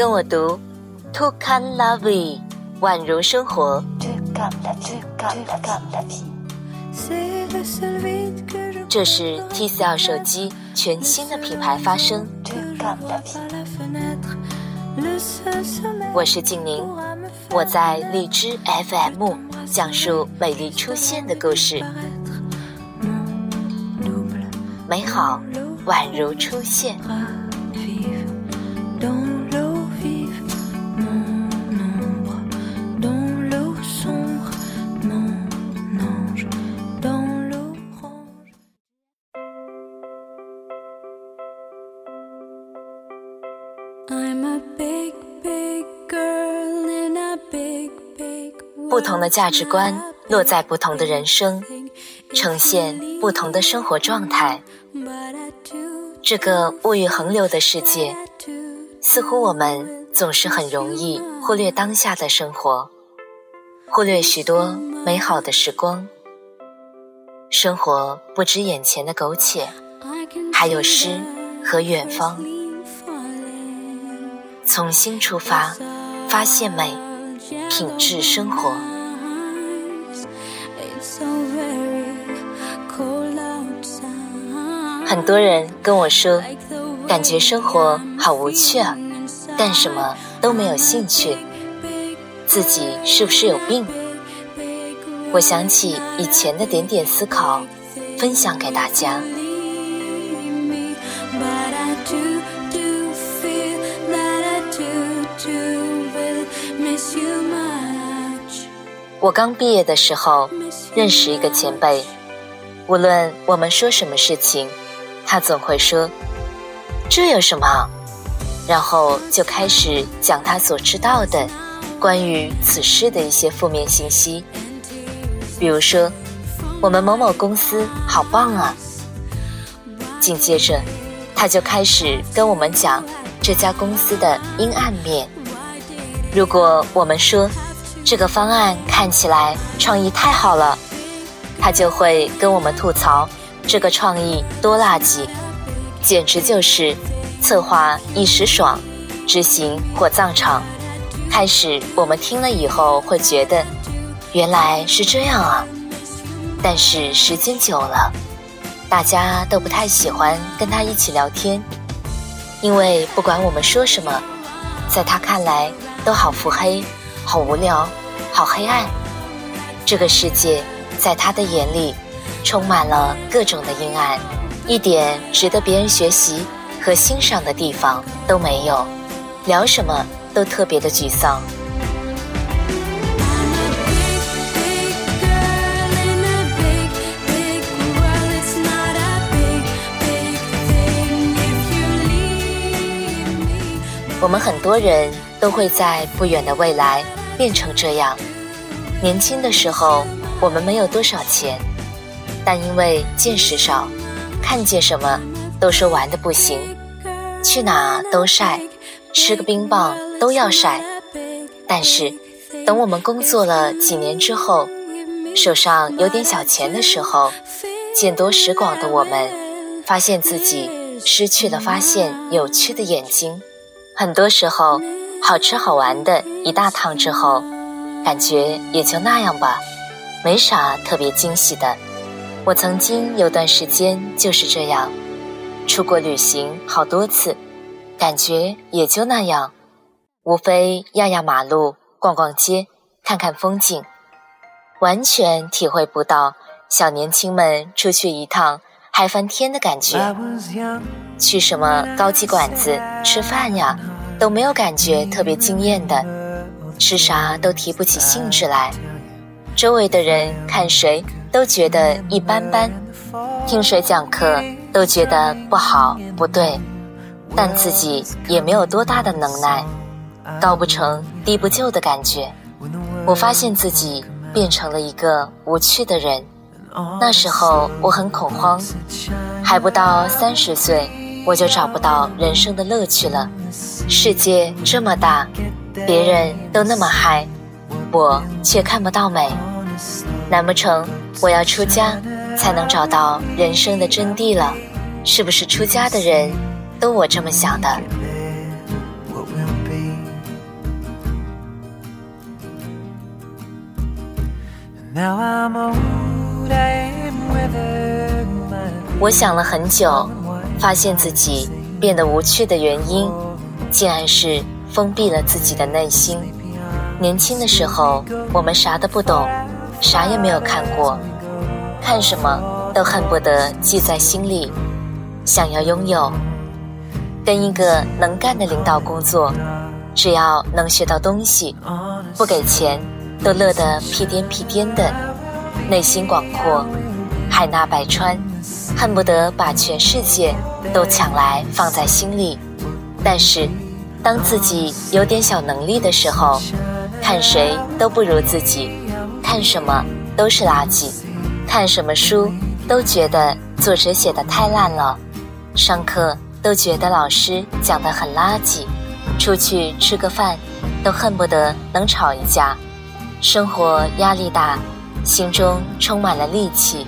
跟我读，To can love，宛如生活。这是 TCL 手机全新的品牌发声。我是静宁，我在荔枝 FM 讲述美丽出现的故事，美好宛如出现。同的价值观落在不同的人生，呈现不同的生活状态。这个物欲横流的世界，似乎我们总是很容易忽略当下的生活，忽略许多美好的时光。生活不止眼前的苟且，还有诗和远方。从心出发，发现美，品质生活。很多人跟我说，感觉生活好无趣啊，干什么都没有兴趣，自己是不是有病？我想起以前的点点思考，分享给大家。我刚毕业的时候，认识一个前辈，无论我们说什么事情。他总会说：“这有什么？”然后就开始讲他所知道的关于此事的一些负面信息，比如说我们某某公司好棒啊。紧接着，他就开始跟我们讲这家公司的阴暗面。如果我们说这个方案看起来创意太好了，他就会跟我们吐槽。这个创意多垃圾，简直就是策划一时爽，执行火葬场。开始我们听了以后会觉得原来是这样啊，但是时间久了，大家都不太喜欢跟他一起聊天，因为不管我们说什么，在他看来都好腹黑、好无聊、好黑暗。这个世界在他的眼里。充满了各种的阴暗，一点值得别人学习和欣赏的地方都没有，聊什么都特别的沮丧。我们很多人都会在不远的未来变成这样。年轻的时候，我们没有多少钱。但因为见识少，看见什么都说玩的不行，去哪都晒，吃个冰棒都要晒。但是，等我们工作了几年之后，手上有点小钱的时候，见多识广的我们，发现自己失去了发现有趣的眼睛。很多时候，好吃好玩的一大趟之后，感觉也就那样吧，没啥特别惊喜的。我曾经有段时间就是这样，出国旅行好多次，感觉也就那样，无非压压马路、逛逛街、看看风景，完全体会不到小年轻们出去一趟嗨翻天的感觉。去什么高级馆子吃饭呀，都没有感觉特别惊艳的，吃啥都提不起兴致来，周围的人看谁。都觉得一般般，听谁讲课都觉得不好不对，但自己也没有多大的能耐，高不成低不就的感觉。我发现自己变成了一个无趣的人。那时候我很恐慌，还不到三十岁，我就找不到人生的乐趣了。世界这么大，别人都那么嗨，我却看不到美。难不成我要出家才能找到人生的真谛了？是不是出家的人都我这么想的？我想了很久，发现自己变得无趣的原因竟然是封闭了自己的内心。年轻的时候我们啥都不懂。啥也没有看过，看什么都恨不得记在心里，想要拥有。跟一个能干的领导工作，只要能学到东西，不给钱都乐得屁颠屁颠的，内心广阔，海纳百川。恨不得把全世界都抢来放在心里，但是当自己有点小能力的时候，看谁都不如自己，看什么都是垃圾，看什么书都觉得作者写的太烂了，上课都觉得老师讲的很垃圾，出去吃个饭都恨不得能吵一架，生活压力大，心中充满了戾气。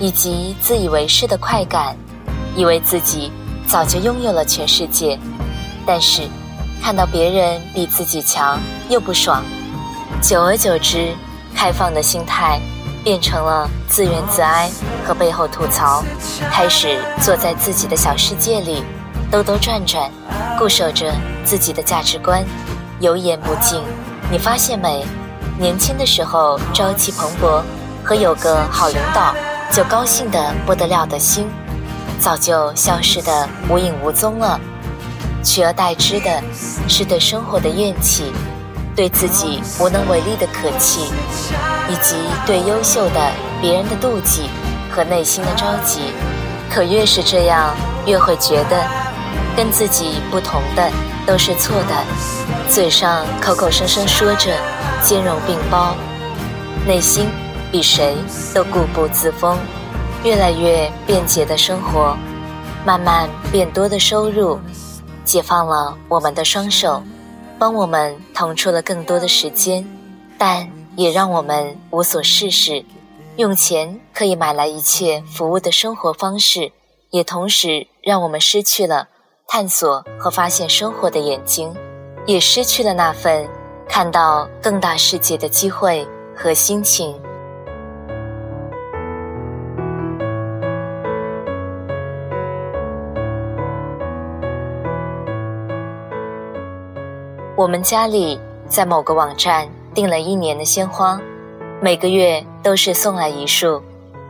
以及自以为是的快感，以为自己早就拥有了全世界，但是看到别人比自己强又不爽，久而久之，开放的心态变成了自怨自哀和背后吐槽，开始坐在自己的小世界里兜兜转转，固守着自己的价值观，油盐不进。你发现没？年轻的时候朝气蓬勃，和有个好领导。就高兴的不得了的心，早就消失的无影无踪了，取而代之的是对生活的怨气，对自己无能为力的可气，以及对优秀的别人的妒忌和内心的着急。可越是这样，越会觉得跟自己不同的都是错的，嘴上口口声声说着兼容并包，内心。比谁都固步自封，越来越便捷的生活，慢慢变多的收入，解放了我们的双手，帮我们腾出了更多的时间，但也让我们无所事事。用钱可以买来一切服务的生活方式，也同时让我们失去了探索和发现生活的眼睛，也失去了那份看到更大世界的机会和心情。我们家里在某个网站订了一年的鲜花，每个月都是送来一束，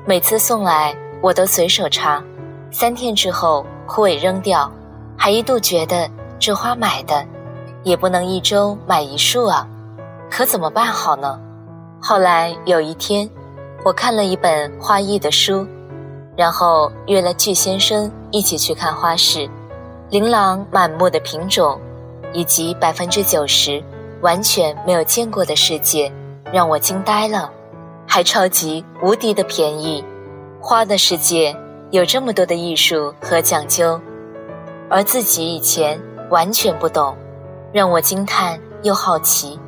每次送来我都随手插，三天之后枯萎扔掉，还一度觉得这花买的也不能一周买一束啊，可怎么办好呢？后来有一天，我看了一本花艺的书，然后约了巨先生一起去看花市，琳琅满目的品种。以及百分之九十完全没有见过的世界，让我惊呆了，还超级无敌的便宜。花的世界有这么多的艺术和讲究，而自己以前完全不懂，让我惊叹又好奇。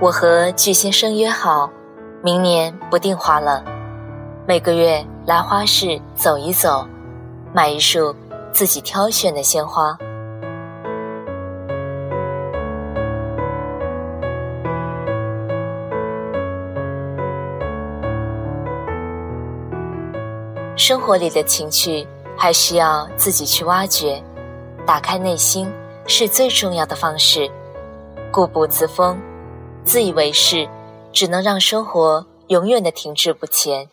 我和巨先生约好，明年不订花了，每个月来花市走一走，买一束自己挑选的鲜花。生活里的情趣还需要自己去挖掘，打开内心是最重要的方式。固步自封、自以为是，只能让生活永远的停滞不前。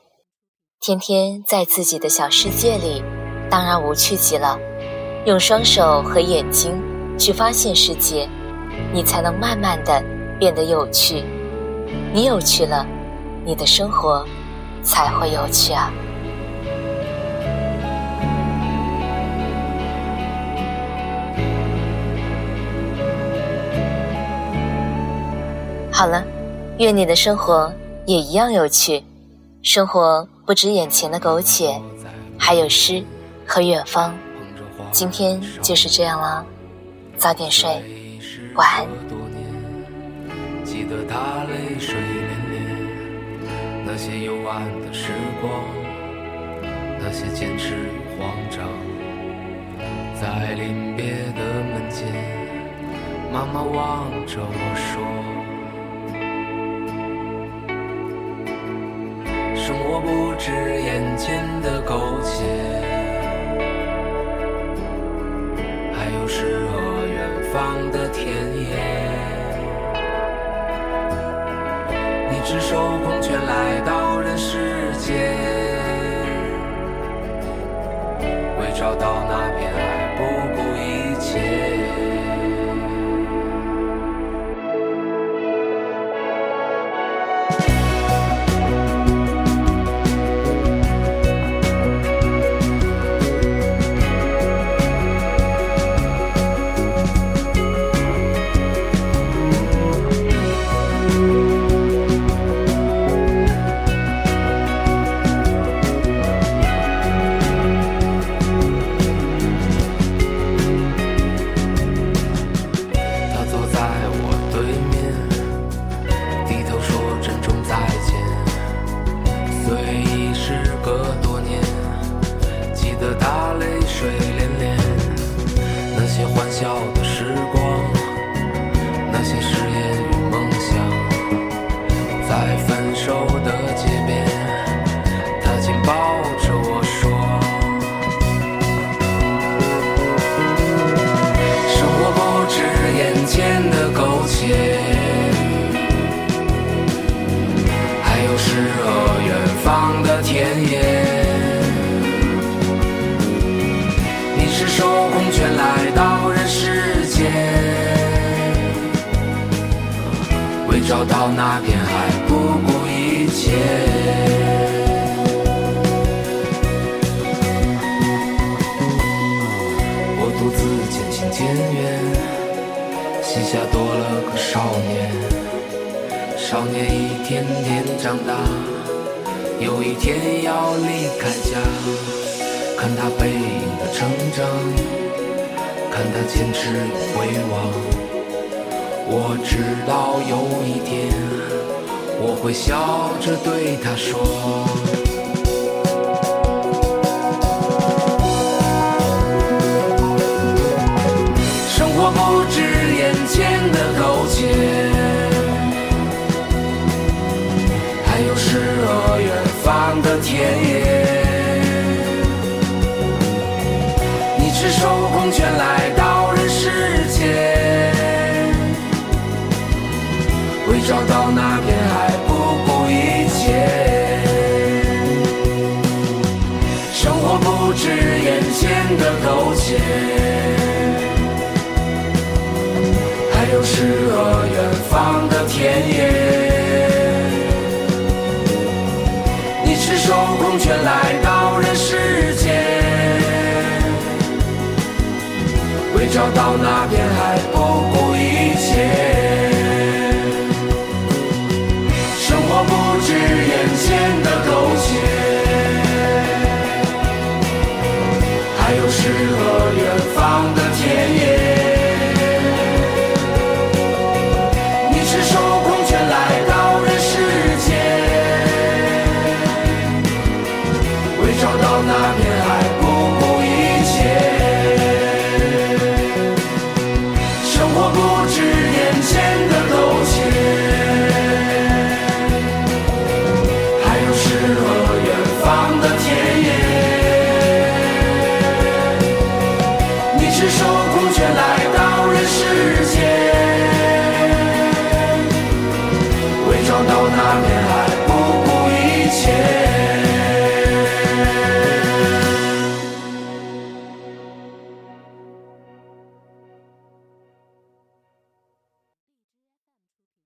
天天在自己的小世界里，当然无趣极了。用双手和眼睛去发现世界，你才能慢慢的变得有趣。你有趣了，你的生活才会有趣啊。好了，愿你的生活也一样有趣。生活不止眼前的苟且，还有诗和远方。今天就是这样了，早点睡，晚安。记得他泪水涟涟，那些幽暗的时光，那些坚持与慌张，在临别的门前，妈妈望着我说。生活不止眼前的苟且，还有诗和远方的田野。你赤手空拳来到人世间，为找到那片爱不顾一切。得他泪水涟涟。那些欢笑的时光，那些誓言与梦想，在分手的街边，他紧抱着我说。生活不止眼前的苟且，还有诗和远方的田野。手空拳来到人世间，为找到那片海不顾一切。我独自渐行渐远，膝下多了个少年。少年一天天长大，有一天要离开家。看他背影的成长，看他坚持与回望。我知道有一天，我会笑着对他说。生活不止到那片海。